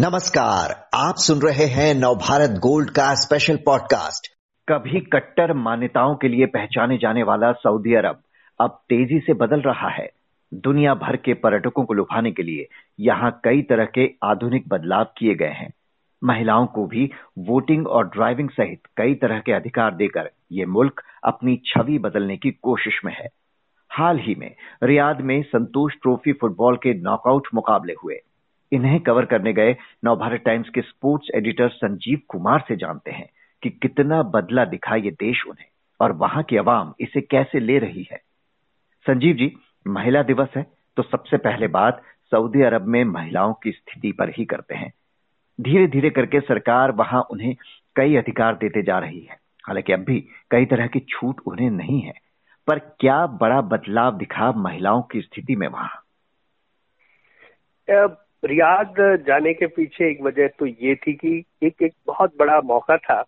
नमस्कार, आप सुन रहे हैं नवभारत गोल्ड का स्पेशल पॉडकास्ट कभी कट्टर मान्यताओं के लिए पहचाने जाने वाला सऊदी अरब अब तेज़ी से बदल रहा है। दुनिया भर के पर्यटकों को लुभाने के लिए यहाँ कई तरह के आधुनिक बदलाव किए गए हैं। महिलाओं को भी वोटिंग और ड्राइविंग सहित कई तरह के अधिकार देकर ये मुल्क अपनी छवि बदलने की कोशिश में है। हाल ही में रियाद में संतोष ट्रॉफी फुटबॉल के नॉकआउट मुकाबले हुए। इन्हें कवर करने गए नवभारत टाइम्स के स्पोर्ट्स एडिटर संजीव कुमार से जानते हैं कि कितना बदला दिखा ये देश उन्हें और वहाँ की आवाम इसे कैसे ले रही है। संजीव जी, महिला दिवस है तो सबसे पहले बात सऊदी अरब में महिलाओं की स्थिति पर ही करते हैं। धीरे धीरे करके सरकार वहाँ उन्हें कई अधिकार देते जा रही है। हालाँकि अब भी कई तरह की छूट उन्हें नहीं है, पर क्या बड़ा बदलाव दिखा महिलाओं की स्थिति में वहाँ? रियाद जाने के पीछे एक वजह तो ये थी कि एक एक बहुत बड़ा मौका था।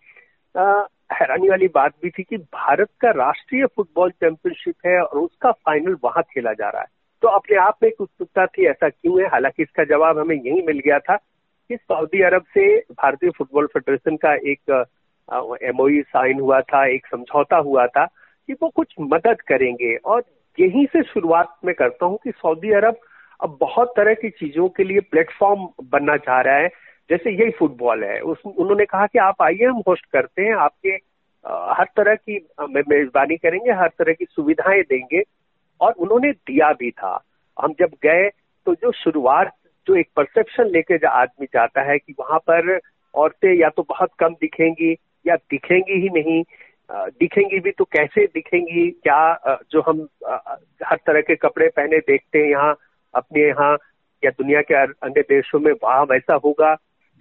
हैरानी वाली बात भी थी कि भारत का राष्ट्रीय फुटबॉल चैंपियनशिप है और उसका फाइनल वहाँ खेला जा रहा है। तो अपने आप में एक उत्सुकता थी, ऐसा क्यों है? हालाँकि इसका जवाब हमें यही मिल गया था कि सऊदी अरब से भारतीय फुटबॉल फेडरेशन का एक एमओई साइन हुआ था, एक समझौता हुआ था कि वो कुछ मदद करेंगे। और यहीं से शुरुआत में करता हूँ कि सऊदी अरब अब बहुत तरह की चीज़ों के लिए प्लेटफॉर्म बनना चाह रहा है। जैसे यही फुटबॉल है। उस उन्होंने कहा कि आप आइए हम होस्ट करते हैं। आपके आ, हर तरह की मेजबानी करेंगे हर तरह की सुविधाएँ देंगे। और उन्होंने दिया भी था। हम जब गए तो जो शुरुआत जो एक परसेप्शन लेके आदमी जाता है कि वहाँ पर औरतें या तो बहुत कम दिखेंगी या दिखेंगी ही नहीं दिखेंगी भी तो कैसे दिखेंगी? क्या जो हम हर तरह के कपड़े पहने देखते हैं यहाँ अपने यहाँ या दुनिया के अन्य देशों में वहाँ वैसा होगा।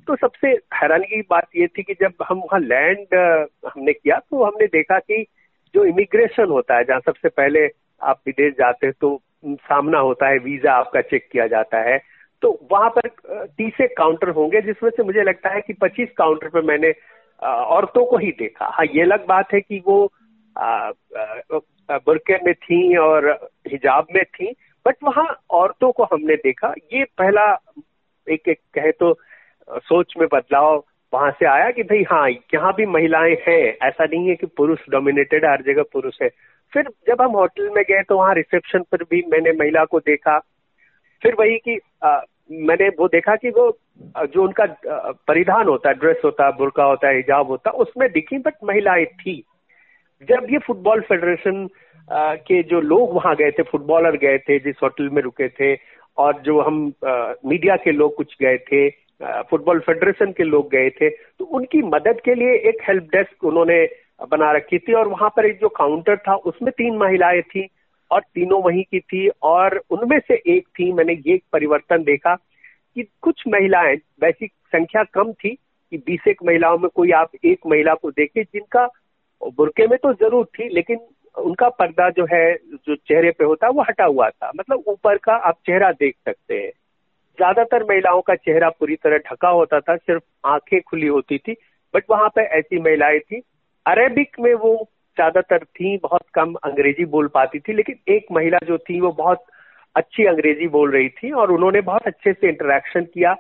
तो सबसे हैरानी की बात ये थी कि जब हम वहाँ लैंड, हमने किया तो हमने देखा कि जो इमिग्रेशन होता है, जहाँ सबसे पहले आप विदेश जाते हैं तो सामना होता है, वीज़ा आपका चेक किया जाता है। तो वहाँ पर तीस एक काउंटर होंगे जिसमें से मुझे लगता है कि पच्चीस काउंटर पर मैंने औरतों को ही देखा। हाँ ये अलग बात है कि वो बुरके में थी और हिजाब में थी बट वहाँ औरतों को हमने देखा ये पहला एक एक कहे तो सोच में बदलाव वहाँ से आया कि भाई हाँ यहाँ भी महिलाएँ हैं ऐसा नहीं है कि पुरुष डोमिनेटेड हर जगह पुरुष है। फिर जब हम होटल में गए तो वहाँ रिसेप्शन पर भी मैंने महिला को देखा। फिर वही कि आ, मैंने वो देखा कि वो जो उनका परिधान होता है ड्रेस होता है बुरका होता है हिजाब होता है उसमें दिखी बट महिलाएँ थी। जब ये फुटबॉल फेडरेशन के जो लोग वहाँ गए थे फुटबॉलर गए थे, जिस होटल में रुके थे, और जो हम मीडिया के लोग कुछ गए थे फुटबॉल फेडरेशन के लोग गए थे तो उनकी मदद के लिए एक हेल्प डेस्क उन्होंने बना रखी थी, और वहाँ पर एक जो काउंटर था, उसमें तीन महिलाएँ थी, और तीनों वहीं की थी, और उनमें से एक थी, मैंने ये परिवर्तन देखा, कि कुछ महिलाएँ, वैसी संख्या कम थी, कि बीस एक महिलाओं में कोई आप एक महिला को देखे, जिनका बुरके में तो ज़रूर थी, लेकिन उनका पर्दा जो है, जो चेहरे पे होता है, वो हटा हुआ था। मतलब ऊपर का आप चेहरा देख सकते हैं। ज़्यादातर महिलाओं का चेहरा पूरी तरह ढका होता था, सिर्फ़ आँखें खुली होती थी बट वहाँ पे ऐसी महिलाएँ थी। अरेबिक में वो ज़्यादातर थी, बहुत कम अंग्रेज़ी बोल पाती थी, लेकिन एक महिला जो थी, वो बहुत अच्छी अंग्रेज़ी बोल रही थी और उन्होंने बहुत अच्छे से इंटरेक्शन किया।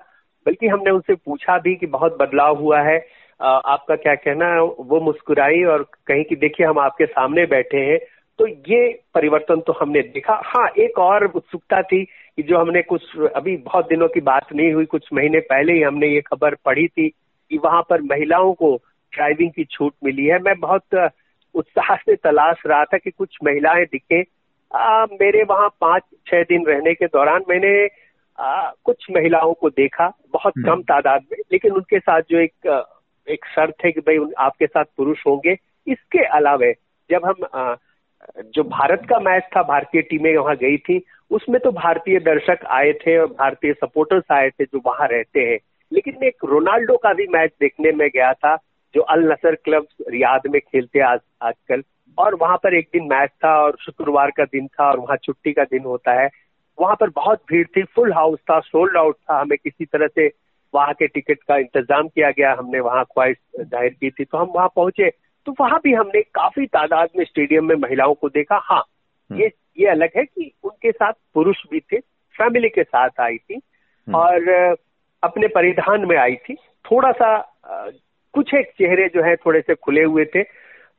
बल्कि हमने उनसे पूछा भी कि बहुत बदलाव हुआ है। आपका क्या कहना है? वो मुस्कुराई और कहीं कि देखिए हम आपके सामने बैठे हैं। तो ये परिवर्तन तो हमने देखा। हाँ एक और उत्सुकता थी कि जो हमने कुछ अभी बहुत दिनों की बात नहीं हुई कुछ महीने पहले ही हमने ये खबर पढ़ी थी कि वहाँ पर महिलाओं को ड्राइविंग की छूट मिली है। मैं बहुत उत्साह से तलाश रहा था कि कुछ महिलाएँ दिखे। आ, मेरे वहाँ पाँच छह दिन रहने के दौरान मैंने आ, कुछ महिलाओं को देखा बहुत हम्म। कम तादाद में। लेकिन उनके साथ जो एक एक शर्त है कि भाई आपके साथ पुरुष होंगे। इसके अलावा, जब हम जो भारत का मैच था, भारतीय टीमें वहाँ गई थी, उसमें तो भारतीय दर्शक आए थे और भारतीय सपोर्टर्स आए थे जो वहाँ रहते हैं। लेकिन मैं एक रोनाल्डो का भी मैच देखने में गया था, जो अल नसर क्लब रियाद में खेलते आज, आजकल। और वहाँ पर एक दिन मैच था और शुक्रवार का दिन था और वहाँ छुट्टी का दिन होता है। वहाँ पर बहुत भीड़ थी फुल हाउस था सोल्ड आउट था, हमें किसी तरह से वहाँ के टिकट का इंतज़ाम किया गया हमने वहाँ ख्वाहिश ज़ाहिर की थी तो हम वहाँ पहुँचे। तो वहाँ भी हमने काफ़ी तादाद में स्टेडियम में महिलाओं को देखा। हाँ हम्म। ये ये अलग है कि उनके साथ पुरुष भी थे फैमिली के साथ आई थी हम्म। और अपने परिधान में आई थी। थोड़ा सा कुछ एक चेहरे जो है थोड़े से खुले हुए थे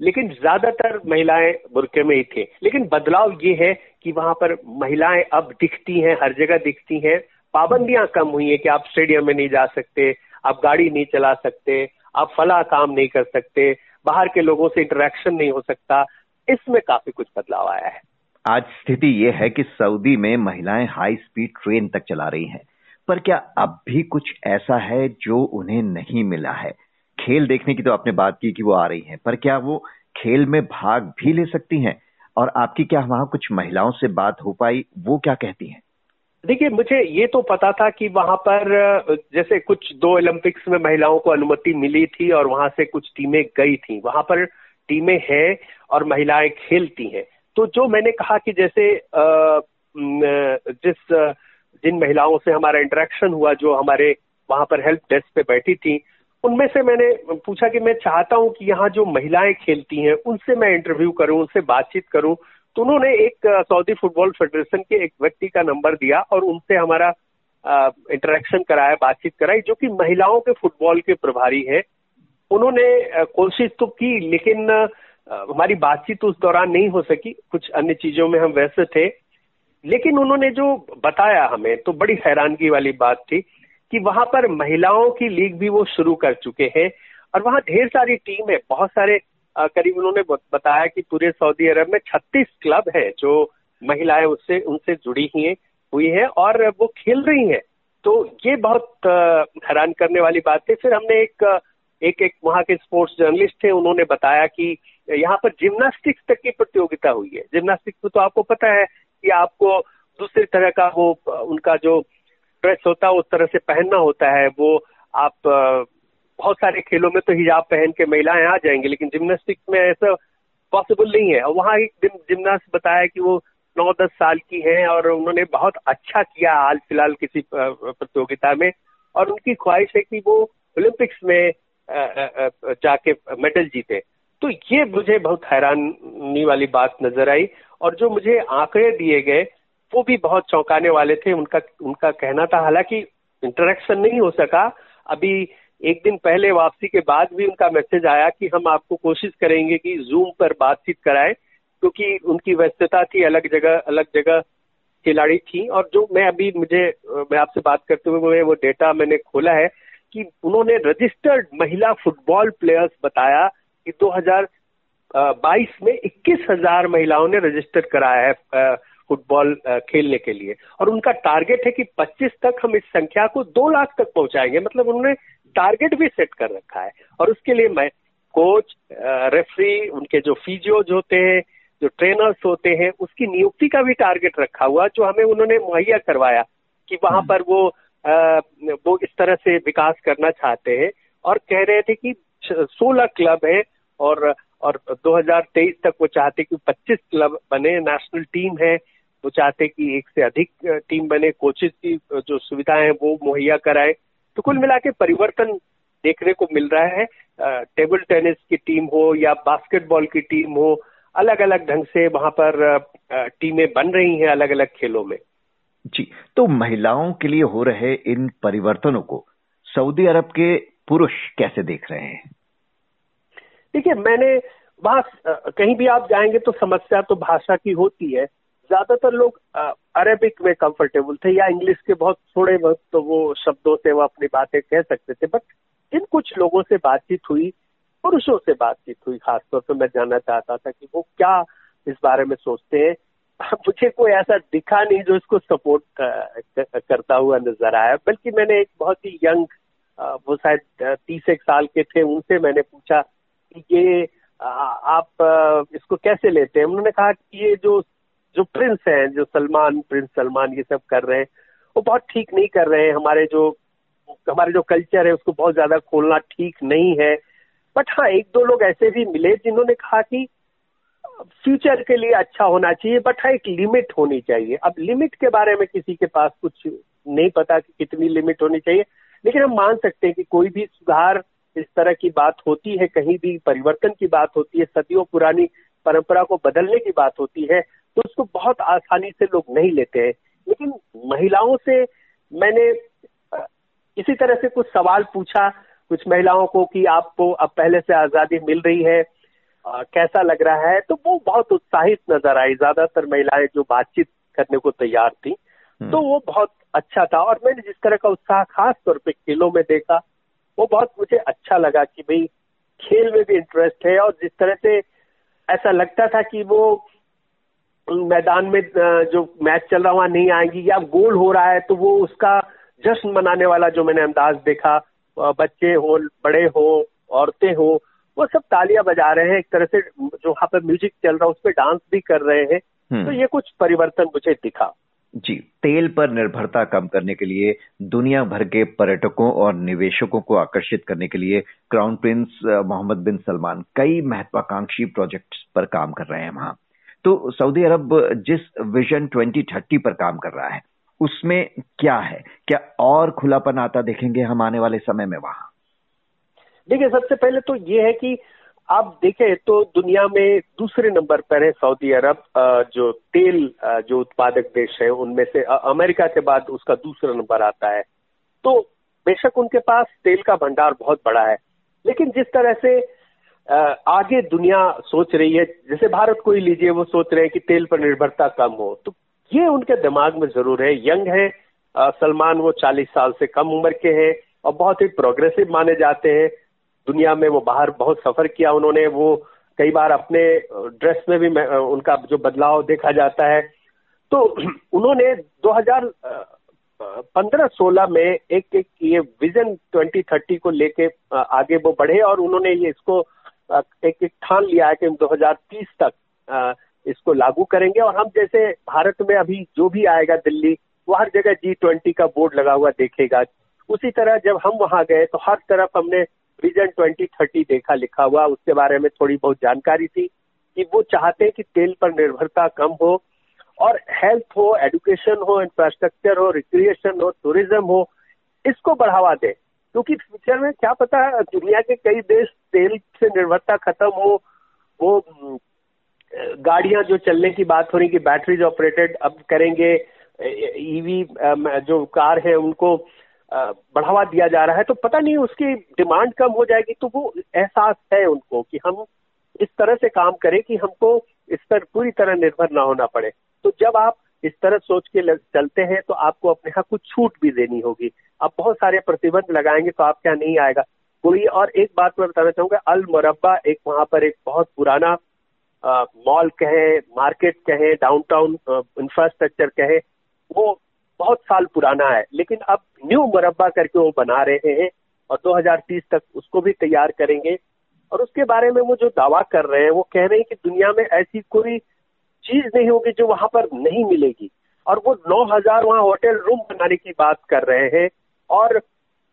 लेकिन ज़्यादातर महिलाएँ बुरके में ही थे। लेकिन बदलाव ये है कि वहाँ पर महिलाएँ अब दिखती हैं हर जगह दिखती हैं। पाबंदियाँ कम हुई है कि आप स्टेडियम में नहीं जा सकते, आप गाड़ी नहीं चला सकते, आप फला काम नहीं कर सकते, बाहर के लोगों से इंटरेक्शन नहीं हो सकता। इसमें काफ़ी कुछ बदलाव आया है। आज स्थिति ये है कि सऊदी में महिलाएँ हाई स्पीड ट्रेन तक चला रही हैं। पर क्या अब भी कुछ ऐसा है जो उन्हें नहीं मिला है? खेल देखने की तो आपने बात की कि वो आ रही हैं, पर क्या वो खेल में भाग भी ले सकती हैं? और आपकी क्या वहाँ कुछ महिलाओं से बात हो पाई? वो क्या कहती हैं? देखिए, मुझे ये तो पता था कि वहाँ पर, जैसे कुछ दो ओलंपिक्स में महिलाओं को अनुमति मिली थी और वहाँ से कुछ टीमें गई थी। वहाँ पर टीमें हैं और महिलाएँ खेलती हैं। तो जो मैंने कहा कि जैसे जिस जिन महिलाओं से हमारा इंटरेक्शन हुआ जो हमारे वहाँ पर हेल्प डेस्क पे बैठी थी, उनमें से मैंने पूछा कि मैं चाहता हूँ कि यहाँ जो महिलाएँ खेलती हैं, उनसे मैं इंटरव्यू करूँ, उनसे बातचीत करूँ। तो उन्होंने एक सऊदी फुटबॉल फेडरेशन के एक व्यक्ति का नंबर दिया और उनसे हमारा इंटरेक्शन कराया, बातचीत कराई, जो कि महिलाओं के फुटबॉल के प्रभारी हैं। उन्होंने कोशिश तो की, लेकिन हमारी बातचीत उस दौरान नहीं हो सकी। कुछ अन्य चीज़ों में हम वैसे थे। लेकिन उन्होंने जो बताया हमें तो बड़ी हैरानगी वाली बात थी कि वहाँ पर महिलाओं की लीग भी वो शुरू कर चुके हैं और वहाँ ढेर सारी टीम है बहुत सारे करीब उन्होंने बताया कि पूरे सऊदी अरब में 36 क्लब है जो महिलाएँ उससे, उनसे जुड़ी हुई हुई है और वो खेल रही हैं। तो ये बहुत हैरान करने वाली बात थी फिर हमने एक एक एक वहाँ के स्पोर्ट्स जर्नलिस्ट थे, उन्होंने बताया कि यहाँ पर जिम्नास्टिक्स तक की प्रतियोगिता हुई है। जिम्नास्टिक्स में तो आपको पता है कि आपको दूसरी तरह का वो, उनका जो ड्रेस होता है, उस तरह से पहनना होता है। वो आप बहुत सारे खेलों में तो हिजाब पहन के महिलाएँ आ जाएँगी, लेकिन जिम्नास्टिक्स में ऐसा पॉसिबल नहीं है। और वहाँ एक जिम्नास्ट बताया कि वो नौ दस साल की है और उन्होंने बहुत अच्छा किया हाल फ़िलहाल किसी प्रतियोगिता में। और उनकी ख्वाहिश है कि वो ओलंपिक्स में जाके मेडल जीते। तो ये मुझे बहुत हैरानी वाली बात नज़र आई और जो मुझे आंकड़े दिए गए, वो भी बहुत चौंकाने वाले थे। उनका उनका कहना था, हालाँकि इंटरेक्शन नहीं हो सका। अभी एक दिन पहले वापसी के बाद भी उनका मैसेज आया कि हम आपको कोशिश करेंगे कि जूम पर बातचीत कराएँ, क्योंकि उनकी व्यस्तता थी, अलग जगह अलग जगह खिलाड़ी थी। और जो मैं अभी मुझे मैं आपसे बात करते हुए, वो डेटा मैंने खोला है कि उन्होंने रजिस्टर्ड महिला फुटबॉल प्लेयर्स बताया कि 2022 में इक्कीस हज़ार महिलाओं ने रजिस्टर कराया है फुटबॉल खेलने के लिए। और उनका टारगेट है कि 25 तक हम इस संख्या को दो लाख तक पहुंचाएँगे। मतलब उन्होंने टारगेट भी सेट कर रखा है। और उसके लिए मैं कोच रेफरी उनके जो फिजियोज होते हैं जो ट्रेनर्स होते हैं उसकी नियुक्ति का भी टारगेट रखा हुआ जो हमें उन्होंने मुहैया करवाया कि वहाँ। पर वो आ, वो इस तरह से विकास करना चाहते हैं। और कह रहे थे कि 16 क्लब है और और 2023 तक वो चाहते कि 25 क्लब बने नेशनल टीम है। वो चाहते कि एक से अधिक टीम बने कोचेज की जो सुविधाएँ हैं वो मुहैया कराए। तो कुल मिला के परिवर्तन देखने को मिल रहा है। टेबल टेनिस की टीम हो या बास्केटबॉल की टीम हो अलग अलग ढंग से वहाँ पर टीमें बन रही हैं अलग अलग खेलों में। जी तो महिलाओं के लिए हो रहे इन परिवर्तनों को सऊदी अरब के पुरुष कैसे देख रहे हैं? देखिए मैंने वहाँ कहीं भी आप जाएँगे तो समस्या तो भाषा की होती है। ज़्यादातर लोग अरेबिक में कंफर्टेबल थे या इंग्लिश के बहुत थोड़े बहुत तो वो शब्दों से वो अपनी बातें कह सकते थे बट जिन कुछ लोगों से बातचीत हुई, पुरुषों से बातचीत हुई, खासतौर पर मैं जानना चाहता था कि वो क्या इस बारे में सोचते हैं। मुझे कोई ऐसा दिखा नहीं जो इसको सपोर्ट करता हुआ नज़र आया। बल्कि मैंने एक बहुत ही यंग वो शायद तीस एक साल के थे, उनसे मैंने पूछा कि ये आप इसको कैसे लेते हैं? उन्होंने कहा कि ये जो जो प्रिंस हैं, जो सलमान प्रिंस सलमान ये सब कर रहे हैं, वो बहुत ठीक नहीं कर रहे हैं। हमारे जो हमारे जो कल्चर है, उसको बहुत ज़्यादा खोलना ठीक नहीं है। बट हाँ एक दो लोग ऐसे भी मिले जिन्होंने कहा कि फ्यूचर के लिए अच्छा होना चाहिए बट हाँ एक लिमिट होनी चाहिए। अब लिमिट के बारे में किसी के पास कुछ नहीं पता कि कितनी लिमिट होनी चाहिए, लेकिन हम मान सकते हैं कि कोई भी सुधार इस तरह की बात होती है, कहीं भी परिवर्तन की बात होती है, सदियों पुरानी परंपरा को बदलने की बात होती है तो उसको बहुत आसानी से लोग नहीं लेते हैं। लेकिन महिलाओं से मैंने इसी तरह से कुछ सवाल पूछा कुछ महिलाओं को कि आपको अब पहले से आज़ादी मिल रही है आ, कैसा लग रहा है? तो वो बहुत उत्साहित नज़र आई। ज़्यादातर महिलाएँ जो बातचीत करने को तैयार थी हम्म। तो वो बहुत अच्छा था। और मैंने जिस तरह का उत्साह खास तौर पे खेलों में देखा वो बहुत मुझे अच्छा लगा कि भाई खेल में भी इंटरेस्ट है और जिस तरह से ऐसा लगता था कि वो मैदान में जो मैच चल रहा वहाँ नहीं आएँगी। या गोल हो रहा है तो वो उसका जश्न मनाने वाला जो मैंने अंदाज देखा बच्चे हो बड़े हो औरतें हो वो सब तालियाँ बजा रहे हैं। एक तरह से जो वहाँ पर म्यूज़िक चल रहा है उस पर डांस भी कर रहे हैं। हम्म। तो ये कुछ परिवर्तन मुझे दिखा। जी तेल पर निर्भरता कम करने के लिए दुनिया भर के पर्यटकों और निवेशकों को आकर्षित करने के लिए crown prince Mohammed bin Salman कई महत्वाकांक्षी प्रोजेक्ट्स पर काम कर रहे हैं वहाँ। तो सऊदी अरब जिस विजन 2030 पर काम कर रहा है, उसमें क्या है? क्या और खुलापन आता देखेंगे हम आने वाले समय में वहाँ? देखिए, सबसे पहले तो ये है कि आप देखें तो दुनिया में दूसरे नंबर पर है सऊदी अरब जो तेल जो उत्पादक देश है, उनमें से अमेरिका के बाद उसका दूसरा नंबर आता है। तो बेशक उनके पास तेल का भंडार बहुत बड़ा है, लेकिन जिस तरह से आगे दुनिया सोच रही है, जैसे भारत को ही लीजिए, वो सोच रहे हैं कि तेल पर निर्भरता कम हो। तो ये उनके दिमाग में ज़रूर है। यंग है सलमान वो 40 साल से कम उम्र के हैं और बहुत ही प्रोग्रेसिव माने जाते हैं। दुनिया में वो बाहर बहुत सफ़र किया उन्होंने, वो कई बार अपने ड्रेस में भी उनका जो बदलाव देखा जाता है। तो उन्होंने 2015-16 में एक एक ये विजन 2030 को लेके आगे वो बढ़े और उन्होंने ये इसको एक ठान लिया है कि हम 2030 तक इसको लागू करेंगे। और हम जैसे भारत में अभी जो भी आएगा दिल्ली, वो हर जगह जी ट्वेंटी का बोर्ड लगा हुआ देखेगा। उसी तरह जब हम वहाँ गए तो हर तरफ़ हमने विजन ट्वेंटी थर्टी देखा, लिखा हुआ। उसके बारे में थोड़ी बहुत जानकारी थी कि वो चाहते हैं कि तेल पर निर्भरता कम हो। और हेल्थ हो एजुकेशन हो इंफ्रास्ट्रक्चर हो रिक्रिएशन हो टूरिज़्म हो, इसको बढ़ावा दे। क्योंकि फ्यूचर में क्या पता है दुनिया के कई देश तेल से निर्भरता खत्म हो, वो गाड़ियाँ जो चलने की बात हो रही कि बैटरीज ऑपरेटेड अब करेंगे ईवी जो कार है उनको बढ़ावा दिया जा रहा है तो पता नहीं उसकी डिमांड कम हो जाएगी तो वो एहसास है उनको कि हम इस तरह से काम करें कि हमको इस पर पूरी तरह निर्भर ना होना पड़े। तो जब आप इस तरह सोच के चलते हैं तो आपको अपने यहाँ कुछ छूट भी देनी होगी। आप बहुत सारे प्रतिबंध लगाएँगे तो आप क्या नहीं आएगा। कोई और एक बात मैं बताना चाहूँगा, अल मुरब्बा एक वहाँ पर एक बहुत पुराना मॉल कहे, मार्केट कहे डाउनटाउन इंफ्रास्ट्रक्चर कहे, वो बहुत साल पुराना है। लेकिन अब न्यू मुरब्बा करके वो बना रहे हैं और 2030 तक उसको भी तैयार करेंगे। और उसके बारे में वो जो दावा कर रहे हैं, वो कह रहे हैं कि दुनिया में ऐसी कोई चीज़ नहीं होगी जो वहाँ पर नहीं मिलेगी। और वो 9000 वहाँ होटल रूम बनाने की बात कर रहे हैं और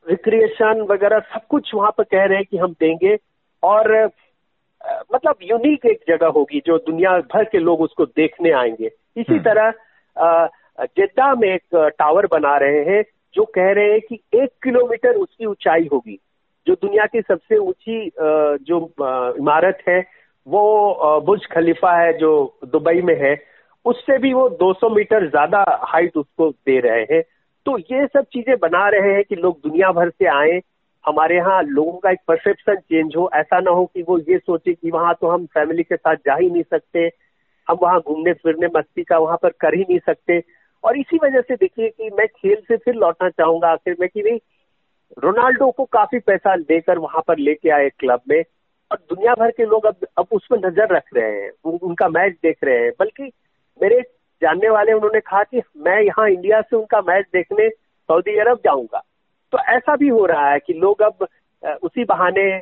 रिक्रिएशन वगैरह सब कुछ वहाँ पर कह रहे हैं कि हम देंगे। और मतलब यूनिक एक जगह होगी जो दुनिया भर के लोग उसको देखने आएँगे। इसी हम्म। तरह जिद्दा में एक टावर बना रहे हैं जो कह रहे हैं कि एक किलोमीटर उसकी ऊंचाई होगी। जो दुनिया की सबसे ऊँची जो इमारत है वो बुर्ज खलीफा है जो दुबई में है, उससे भी वो 200 मीटर ज़्यादा हाइट उसको दे रहे हैं। तो ये सब चीज़ें बना रहे हैं कि लोग दुनिया भर से आए, हमारे यहाँ लोगों का एक परसेप्शन चेंज हो। ऐसा ना हो कि वो ये सोचे कि वहाँ तो हम फैमिली के साथ जा ही नहीं सकते, हम वहाँ घूमने फिरने मस्ती का वहाँ पर कर ही नहीं सकते। और इसी वजह से देखिए कि मैं खेल से फिर लौटना चाहूँगा आखिर में कि नहीं रोनाल्डो को काफ़ी पैसा देकर वहाँ पर लेके आए क्लब में। और दुनिया भर के लोग अब अब उस पर नज़र रख रहे हैं उनका मैच देख रहे हैं। बल्कि मेरे जानने वाले उन्होंने कहा कि मैं यहाँ इंडिया से उनका मैच देखने सऊदी अरब जाऊँगा। तो ऐसा भी हो रहा है कि लोग अब उसी बहाने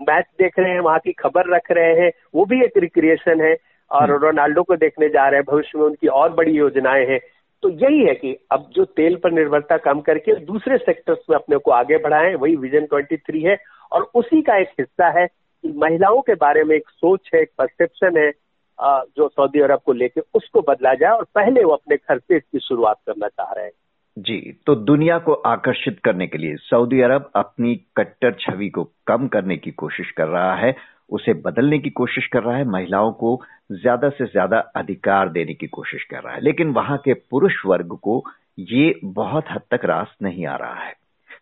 मैच देख रहे हैं वहाँ की खबर रख रहे हैं। वो भी एक रिक्रिएशन है और हम्म। रोनाल्डो को देखने जा रहे हैं। भविष्य में उनकी और बड़ी योजनाएँ हैं। तो यही है कि अब जो तेल पर निर्भरता कम करके दूसरे सेक्टर्स में अपने को आगे बढ़ाएँ वही विजन 23 है और उसी का एक हिस्सा है महिलाओं के बारे में एक सोच है, एक परसेप्शन है जो सऊदी अरब को लेके, उसको बदला जाए और पहले वो अपने घर से इसकी शुरुआत करना चाह रहे हैं। जी तो दुनिया को आकर्षित करने के लिए सऊदी अरब अपनी कट्टर छवि को कम करने की कोशिश कर रहा है, उसे बदलने की कोशिश कर रहा है, महिलाओं को ज़्यादा से ज़्यादा अधिकार देने की कोशिश कर रहा है। लेकिन वहाँ के पुरुष वर्ग को ये बहुत हद तक रास नहीं आ रहा है।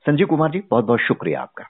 संजीव कुमार जी बहुत बहुत शुक्रिया आपका।